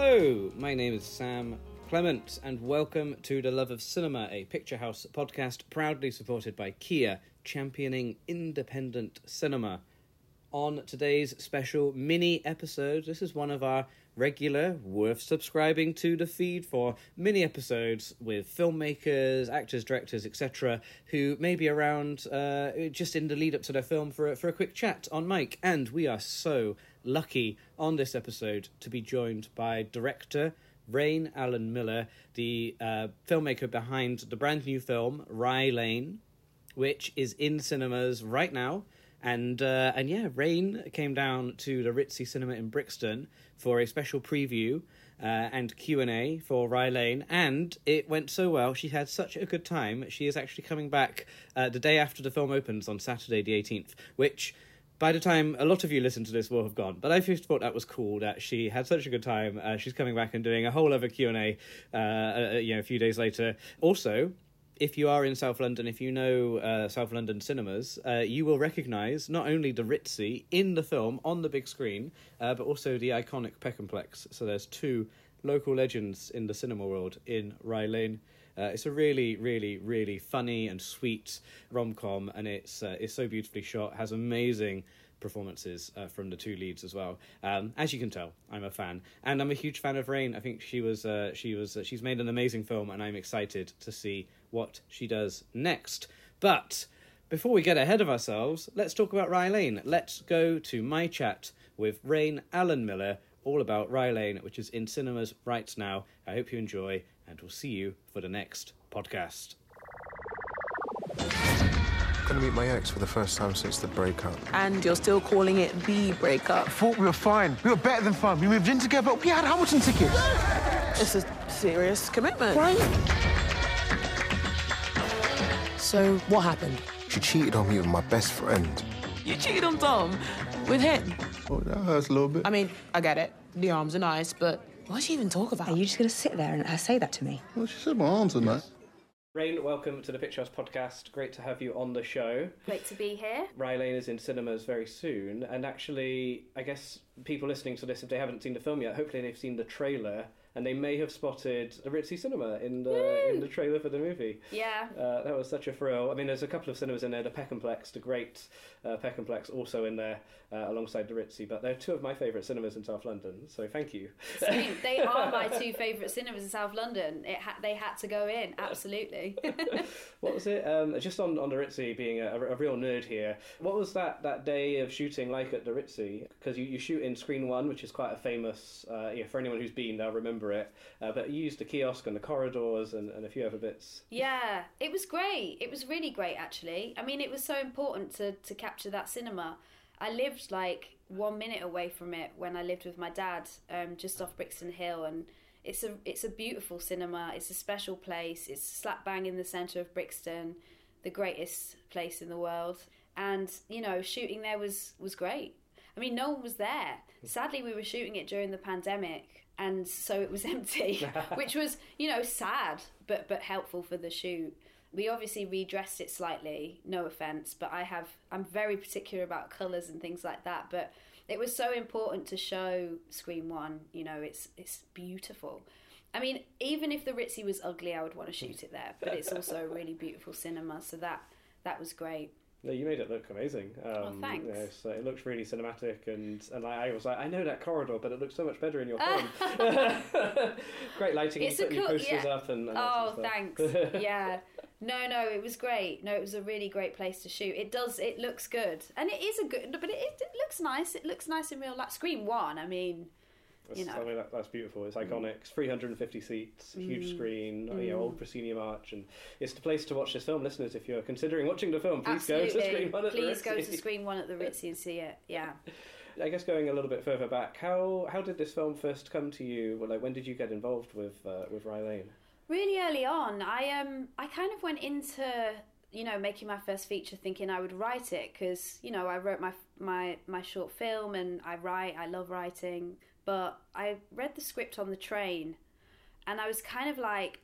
Hello, my name is Sam Clements, and welcome to The Love of Cinema, a Picturehouse podcast proudly supported by Kia, championing independent cinema. On today's special mini episode, this is one of our regular, worth subscribing to the feed for mini episodes with filmmakers, actors, directors, etc., who may be around uh, just in the lead up to their film for a, for a quick chat on mic. And we are so lucky on this episode to be joined by director Raine Allen Miller, the uh, filmmaker behind the brand new film Rye Lane, which is in cinemas right now. And uh, and yeah, Raine came down to the Ritzy Cinema in Brixton for a special preview uh, and Q and A for Rye Lane, and it went so well. She had such a good time. She is actually coming back uh, the day after the film opens on Saturday the eighteenth, which by the time a lot of you listen to this will have gone. But I just thought that was cool that she had such a good time. Uh, she's coming back and doing a whole other Q and A, uh, uh, you know, a few days later. Also, if you are in South London, if you know uh, South London cinemas, uh, you will recognise not only the Ritzy in the film on the big screen, uh, but also the iconic Peckhamplex. So there's two local legends in the cinema world in Rye Lane. Uh, it's a really, really, really funny and sweet rom com, and it's uh, it's so beautifully shot. Has amazing performances uh, from the two leads as well. Um, as you can tell, I'm a fan, and I'm a huge fan of Raine. I think she was uh, she was uh, she's made an amazing film, and I'm excited to see what she does next. But before we get ahead of ourselves, let's talk about Rye Lane. Let's go to my chat with Raine Allen Miller, all about Rye Lane, which is in cinemas right now. I hope you enjoy, and we'll see you for the next podcast. Gonna meet my ex for the first time since the breakup. And you're still calling it the breakup. Thought we were fine. We were better than fine. We moved in together. But we had Hamilton tickets. It's a serious commitment. Right? So, what happened? She cheated on me with my best friend. You cheated on Tom with him. Oh, that hurts a little bit. I mean, I get it. The arms are nice, but why'd she even talk about Are you just going to sit there and uh, say that to me? Well, she said my arms are nice. Raine, welcome to the Picturehouse podcast. Great to have you on the show. Great to be here. Rye Lane is in cinemas very soon, and actually, I guess people listening to this, if they haven't seen the film yet, hopefully they've seen the trailer, and they may have spotted the Ritzy Cinema in the in the trailer for the movie. Yeah. Uh, that was such a thrill. I mean, there's a couple of cinemas in there. The Peckhamplex, the great uh, Peckhamplex, also in there uh, alongside the Ritzy. But they're two of my favourite cinemas in South London. So thank you. Same. They are my two favourite cinemas in South London. It ha- they had to go in, absolutely. What was it? Um, just on, on the Ritzy, being a, a real nerd here, what was that, that day of shooting like at the Ritzy? Because you, you shoot in Screen One, which is quite a famous, uh, yeah, for anyone who's been, they'll remember it. Uh, but you used the kiosk and the corridors and, and a few other bits. yeah, it was great. It was really great, actually. I mean, it was so important to, to capture that cinema. I lived like one minute away from it when I lived with my dad, um, just off Brixton Hill, and it's a it's a beautiful cinema. It's a special place. It's slap bang in the centre of Brixton, the greatest place in the world. And you know, shooting there was was great. I mean, no one was there. Sadly, we were shooting it during the pandemic, and so it was empty, which was you know sad, but but helpful for the shoot. We obviously redressed it slightly. No offense, but I have I'm very particular about colors and things like that. But it was so important to show Screen One. You know, it's it's beautiful. I mean, even if the Ritzy was ugly, I would want to shoot it there. But it's also a really beautiful cinema, so that that was great. No, you made it look amazing. Um, thanks. yeah, so it looks really cinematic, and and I, I was like, I know that corridor, but it looks so much better in your film. Great lighting, It's you a put cool- posters yeah. up, and, and Oh, thanks. yeah. No, no, it was great. No, it was a really great place to shoot. It does. It looks good, and it is a good. But it, it looks nice. It looks nice in real life. Screen one. I mean, That's, you know. I mean, that, that's beautiful. It's iconic. It's 350 seats, Mm. huge screen, you know, old proscenium arch, and it's the place to watch this film. Listeners, if you're considering watching the film, please go to. Screen One at the Please go to Screen One at the Ritzy and see it. Yeah. I guess going a little bit further back, how how did this film first come to you? Well, like when did you get involved with uh, with Rye Lane? really early on i um i kind of went into you know making my first feature thinking i would write it because you know i wrote my my my short film and i write i love writing but i read the script on the train and i was kind of like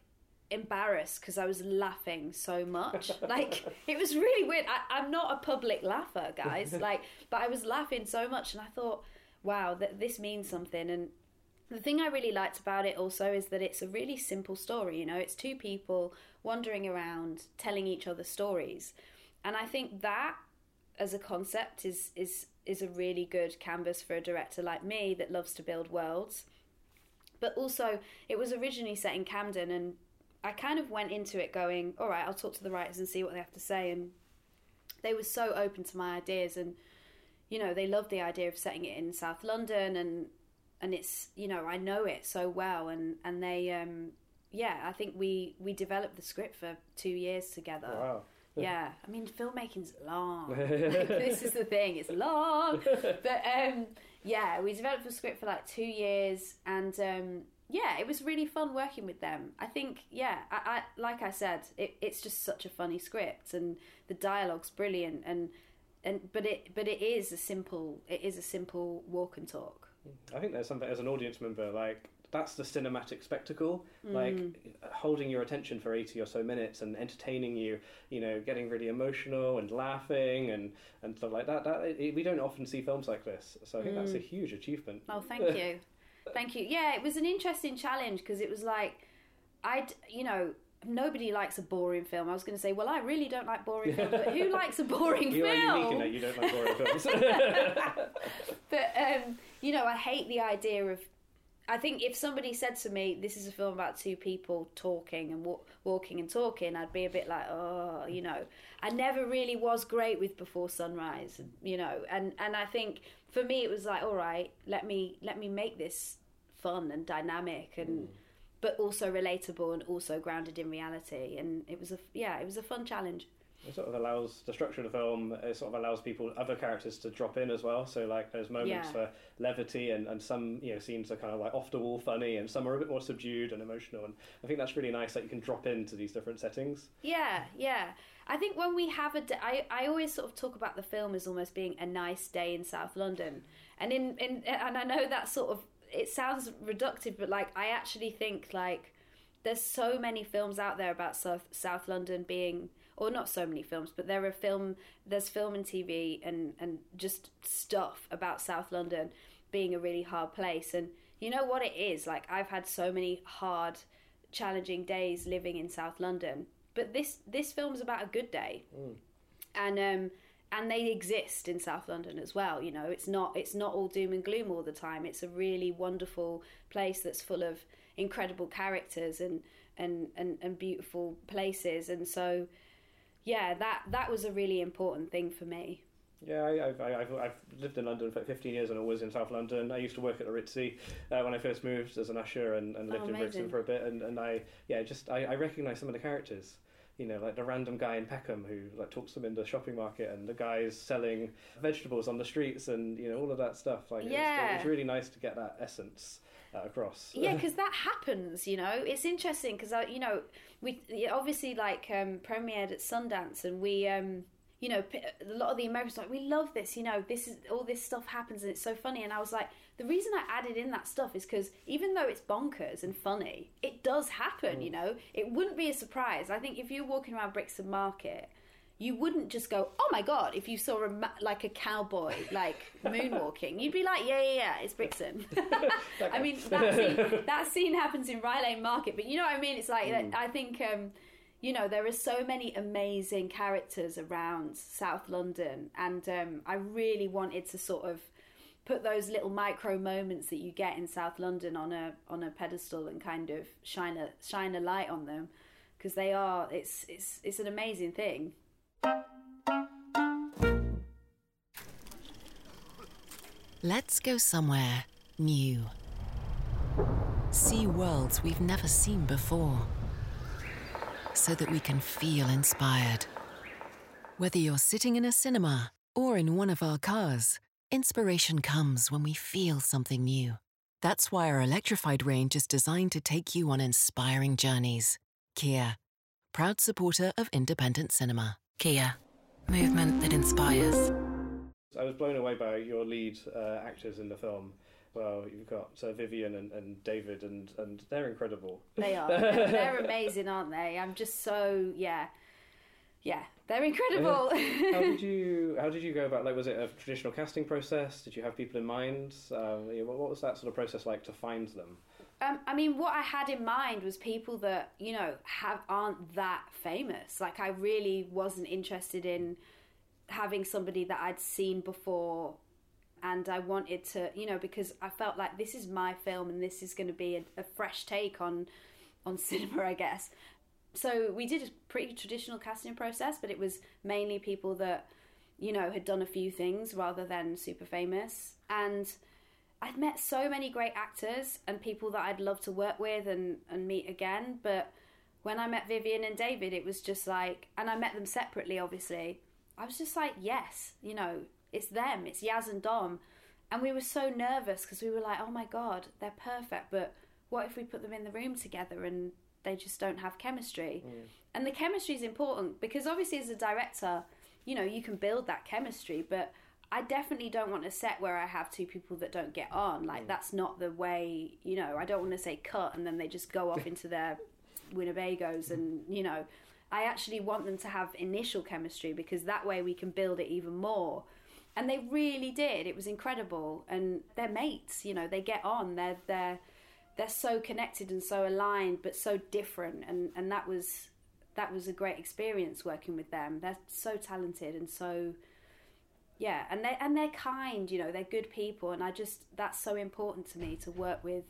embarrassed because i was laughing so much. Like it was really weird. I, i'm not a public laugher guys like but i was laughing so much and i thought wow that this means something. And The thing I really liked about it also is that it's a really simple story. You know, it's two people wandering around telling each other stories, and I think that as a concept is is is a really good canvas for a director like me that loves to build worlds. But also, it was originally set in Camden, and I kind of went into it going, "All right, I'll talk to the writers and see what they have to say." And they were so open to my ideas, and you know, they loved the idea of setting it in South London, and and it's you know, I know it so well, and and they, um, yeah, I think we we developed the script for two years together. Wow. Yeah, I mean, filmmaking's long. Like, this is the thing; it's long. But um, yeah, we developed the script for like two years, and um, yeah, it was really fun working with them. I think, yeah, I, I like I said, it, it's just such a funny script, and the dialogue's brilliant, and and but it but it is a simple it is a simple walk and talk. I think there's something as an audience member, like that's the cinematic spectacle, like holding your attention for eighty or so minutes and entertaining you. You know, getting really emotional and laughing and and stuff like that. That it, we don't often see films like this, so I think that's a huge achievement. Oh, thank you. thank you. Yeah, it was an interesting challenge because it was like, I'd, you know, nobody likes a boring film. I was going to say, well, I really don't like boring films, but who likes a boring You are film? unique in that you don't like boring films. But um, you know, I hate the idea of. I think if somebody said to me, "This is a film about two people talking and wa- walking and talking," I'd be a bit like, "Oh, you know." I never really was great with Before Sunrise, you know, and and I think for me it was like, "All right, let me let me make this fun and dynamic and." Mm. But also relatable and also grounded in reality, and it was a yeah, it was a fun challenge. It sort of allows the structure of the film. It sort of allows people, other characters, to drop in as well. So like, there's moments Yeah. for levity, and, and some you know scenes are kind of like off the wall funny, and some are a bit more subdued and emotional. And I think that's really nice that you can drop into these different settings. Yeah, yeah. I think when we have a day, I, I always sort of talk about the film as almost being a nice day in South London, and in, in and I know that sort of it sounds reductive, but like I actually think like there's so many films out there about South South London being, or not so many films, but there are film there's film and TV and and just stuff about South London being a really hard place, and you know what it is like I've had so many hard challenging days living in South London. But this this film's about a good day, and um, and they exist in South London as well. You know, it's not it's not all doom and gloom all the time. It's a really wonderful place that's full of incredible characters and and and, and beautiful places. And so, yeah, that that was a really important thing for me. Yeah, I, I've, I- I've, I've lived in London for 15 years and always in South London. I used to work at the Ritzy uh, when I first moved as an usher and, and lived Oh, in Brixton for a bit. And, and I, yeah, just I, I recognise some of the characters. You know, like the random guy in Peckham who like talks to them in the shopping market, and the guys selling vegetables on the streets, and you know all of that stuff. Like, Yeah. it's, it's really nice to get that essence across. yeah because that happens you know? It's interesting because you know we obviously like um premiered at sundance and we um you know a lot of the americans are like we love this you know this is all this stuff happens and it's so funny. And i was like the reason i added in that stuff is because even though it's bonkers and funny it does happen you know? It wouldn't be a surprise. I think if you're walking around brixton market you wouldn't just go, "Oh my god!" If you saw a ma- like a cowboy like moonwalking, you'd be like, "Yeah, yeah, yeah, it's Brixton." I mean, that scene, that scene happens in Rye Lane Market, but you know what I mean. It's like I think, um, you know, there are so many amazing characters around South London, and um, I really wanted to sort of put those little micro moments that you get in South London on a on a pedestal and kind of shine a shine a light on them because they are it's it's it's an amazing thing. Let's go somewhere new. See worlds we've never seen before. So that we can feel inspired. Whether you're sitting in a cinema or in one of our cars, inspiration comes when we feel something new. That's why our electrified range is designed to take you on inspiring journeys. Kia, proud supporter of independent cinema. Kia, movement that inspires. I was blown away by your lead uh, actors in the film. Well, you've got uh, Vivian and, and David, and, and they're incredible. They are. They're, amazing, aren't they? I'm just so yeah. yeah, they're incredible. how did you How did you go about? Like, was it a traditional casting process? Did you have people in mind? Um, what, what was that sort of process like to find them? Um, I mean, what I had in mind was people that you know have aren't that famous. Like, I really wasn't interested in having somebody that I'd seen before, and I wanted to, you know, because I felt like this is my film and this is going to be a, a fresh take on on cinema, I guess. So we did a pretty traditional casting process, but it was mainly people that you know had done a few things rather than super famous and I'd met so many great actors and people that I'd love to work with and, and meet again. But when I met Vivian and David, it was just like, and I met them separately, obviously. I was just like, yes, you know, it's them, it's Yas and Dom. And we were so nervous because we were like, oh my God, they're perfect. But what if we put them in the room together and they just don't have chemistry? Mm. And the chemistry is important because obviously, as a director, you know, you can build that chemistry, but I definitely don't want a set where I have two people that don't get on. Like mm. that's not the way, you know, I don't want to say cut and then they just go off into their Winnebagos and, you know, I actually want them to have initial chemistry because that way we can build it even more. And they really did. It was incredible. And they're mates, you know, they get on. They're they're they're so connected and so aligned but so different and and that was that was a great experience working with them. They're so talented and so yeah and they and they're kind you know they're good people and i just that's so important to me to work with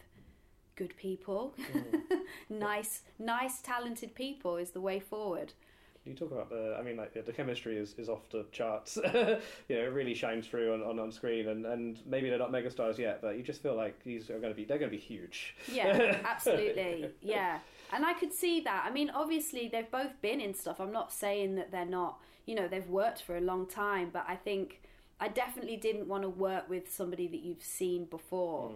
good people. Mm. Nice nice talented people is the way forward. You talk about the, I mean, like the chemistry is, is off the charts. you know, it really shines through on, on, on screen, and, and maybe they're not megastars yet, but you just feel like these are going to be, they're going to be huge. yeah absolutely. Yeah. And i could see that. I mean obviously they've both been in stuff. I'm not saying that they're not you know they've worked for a long time but i think i definitely didn't want to work with somebody that you've seen before mm.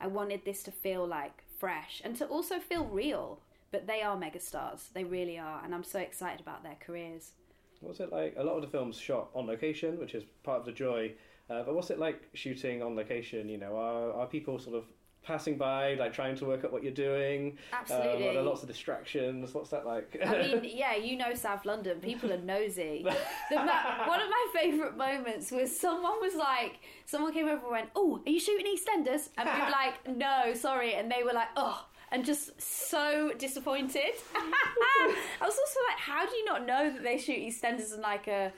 I wanted this to feel like fresh and to also feel real but they are megastars they really are and i'm so excited about their careers What's it like? A lot of the films shot on location, which is part of the joy. Uh, but what's it like shooting on location? You know, are are people sort of passing by, like trying to work out what you're doing? Absolutely. Um, are there lots of distractions? What's that like? I mean, yeah, you know South London. People are nosy. The ma- one of my favourite moments was someone was like, someone came over and went, "Oh, are you shooting EastEnders?" And we were like, "No, sorry," and they were like, "Oh." And just so disappointed. I was also like, how do you not know that they shoot EastEnders in like a,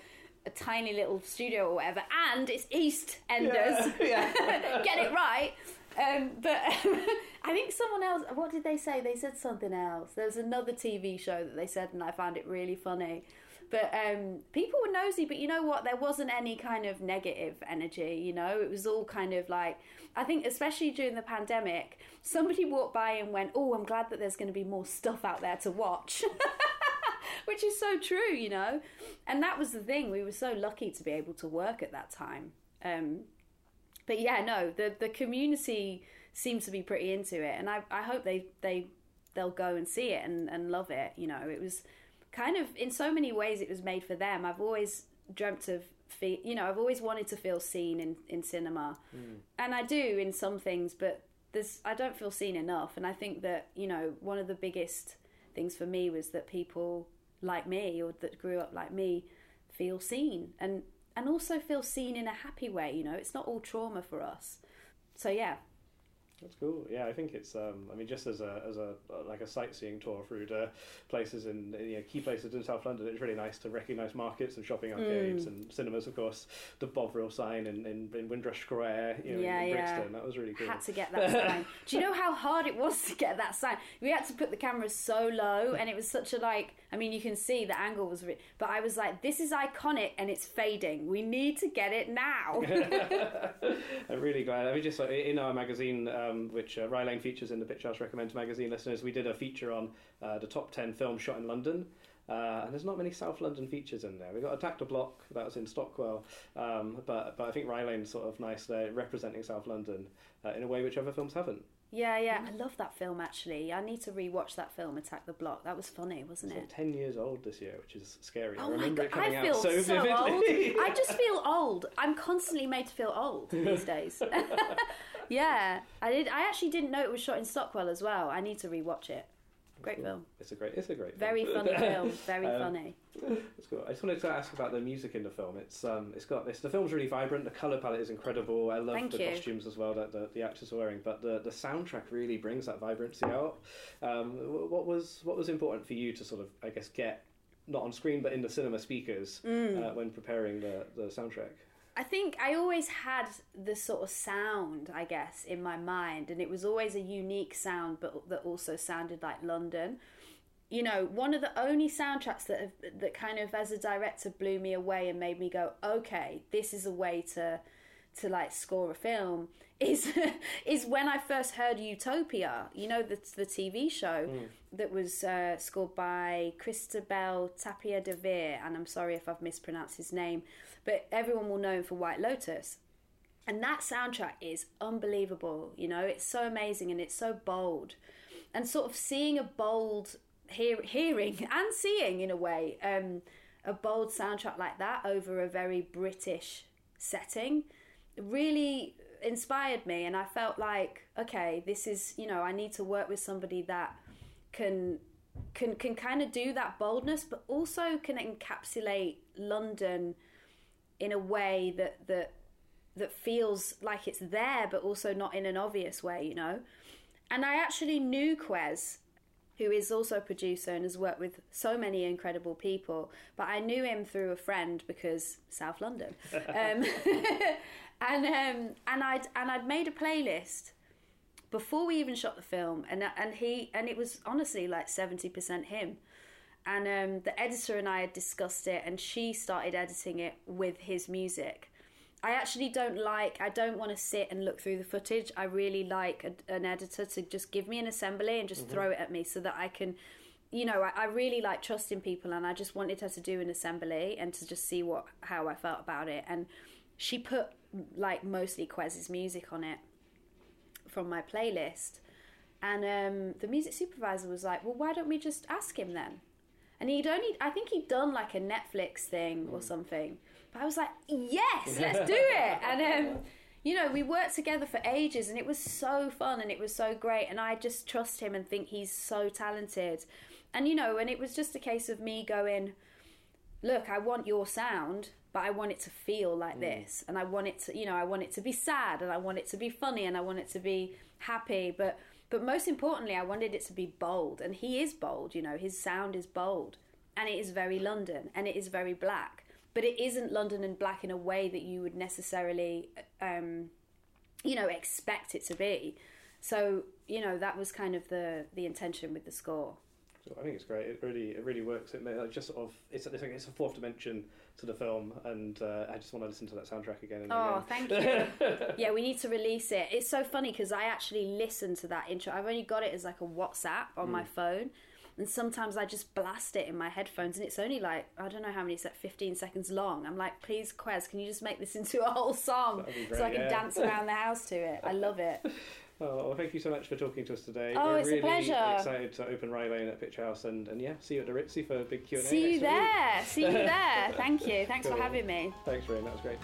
a tiny little studio or whatever? And it's EastEnders. Get it right. Um, but I think someone else. What did they say? They said something else. There was another TV show that they said, and I found it really funny. But um, people were nosy. But you know what? There wasn't any kind of negative energy. You know, it was all kind of like. I think, especially during the pandemic, somebody walked by and went, "Oh, I'm glad that there's going to be more stuff out there to watch." Which is so true, you know. And that was the thing. We were so lucky to be able to work at that time. Um, but yeah, no, the the community seems to be pretty into it, and I I hope they they they'll go and see it and and love it. You know, it was kind of in so many ways it was made for them. I've always dreamt of fe- you know I've always wanted to feel seen in in cinema, hmm. and I do in some things, but there's I don't feel seen enough, and I think that you know one of the biggest things for me was that people like me or that grew up like me feel seen and and also feel seen in a happy way you know it's not all trauma for us. So yeah That's cool. Yeah, I think it's. Um, I mean, just as a as a like a sightseeing tour through to places in you know, key places in South London, it's really nice to recognise markets and shopping arcades Mm. and cinemas. Of course, the Bovril sign in, in, in Windrush Square, you know, Yeah, in yeah. Brixton. That was really cool. had to get that sign do you know how hard it was to get that sign we had to put the cameras so low and it was such a like i mean you can see the angle was re- but i was like this is iconic and it's fading we need to get it now I'm really glad. I mean, just like, in our magazine, um, which uh, Rye features in the Picturehouse Recommend magazine listeners, we did a feature on uh, the top 10 films shot in London. Uh, and there's not many South London features in there. We got Attack the Block, that was in Stockwell, um, but but I think Rye Lane's sort of nice there, representing South London uh, in a way which other films haven't. yeah yeah i love that film actually i need to rewatch that film attack the block that was funny wasn't It's it ten years old this year, which is scary. I Oh my remember god, it coming I feel out so, so, vividly. old. I just feel old. I'm constantly made to feel old these days. yeah, I did. I actually didn't know it was shot in Stockwell as well. I need to rewatch it. Great film. It's a great. It's a great. Very film. funny film. Very Um, funny. It's cool. I just wanted to ask about the music in the film. It's um, it's got this. The film's really vibrant. The color palette is incredible. I love Thank the you. costumes as well that the, the actors are wearing. But the, the soundtrack really brings that vibrancy out. Um, what was what was important for you to sort of I guess get not on screen but in the cinema speakers Mm. uh, when preparing the the soundtrack? I think I always had the sort of sound, I guess, in my mind, and it was always a unique sound, but that also sounded like London. You know, one of the only soundtracks that have, that kind of, as a director, blew me away and made me go, okay, this is a way to to like score a film is is when I first heard Utopia. You know, the the TV show that was uh, scored by Cristobal Tapia de Veer, and I'm sorry if I've mispronounced his name, but everyone will know him for White Lotus. And that soundtrack is unbelievable. You know, it's so amazing and it's so bold, and sort of seeing a bold hear, hearing and seeing in a way um, a bold soundtrack like that over a very British setting really inspired me and I felt like okay this is you know I need to work with somebody that can can can kind of do that boldness but also can encapsulate London in a way that that that feels like it's there but also not in an obvious way you know and I actually knew Kwes who is also a producer and has worked with so many incredible people. But I knew him through a friend because South London, um, and um, and I'd and I'd made a playlist before we even shot the film, and and he and it was honestly like seventy percent him. And um, the editor and I had discussed it, and she started editing it with his music. I actually don't like. I don't want to sit and look through the footage. I really like a, an editor to just give me an assembly and just throw it at me so that I can, you know, I, I really like trusting people, and I just wanted her to do an assembly and to just see what how I felt about it. And she put like mostly Kwes's music on it from my playlist, and um, the music supervisor was like, "Well, why don't we just ask him then?" And he'd only, I think he'd done like a Netflix thing or something. But I was like, yes, let's do it. And, um, you know, we worked together for ages and it was so fun and it was so great. And I just trust him and think he's so talented. And, you know, and it was just a case of me going, look, I want your sound, but I want it to feel like this. And I want it to, you know, I want it to be sad and I want it to be funny and I want it to be happy. But, but most importantly, I wanted it to be bold. And he is bold, you know, his sound is bold. And it is very London and it is very black. But it isn't London and black in a way that you would necessarily, um, you know, expect it to be. So, you know, that was kind of the, the intention with the score. So I think it's great. It really, it really works. It like, just sort of, it's, it's, like, it's a fourth dimension to the film, and uh, I just want to listen to that soundtrack again. And Oh, again. thank you. yeah, we need to release it. It's so funny because I actually listen to that intro. I've only got it as like a WhatsApp on my phone. And sometimes I just blast it in my headphones, and it's only like I don't know how many, it's like fifteen seconds long. I'm like, please, Kwes, can you just make this into a whole song That'd so I can yeah. dance around the house to it? I love it. Oh, well, thank you so much for talking to us today. Oh, We're it's a really pleasure. excited to open Rye Lane at Picturehouse, and, and yeah, see you at the Ritzy for a big Q and A. See you there. See you there. Thank you. Thanks for having me. Thanks, Raine. That was great.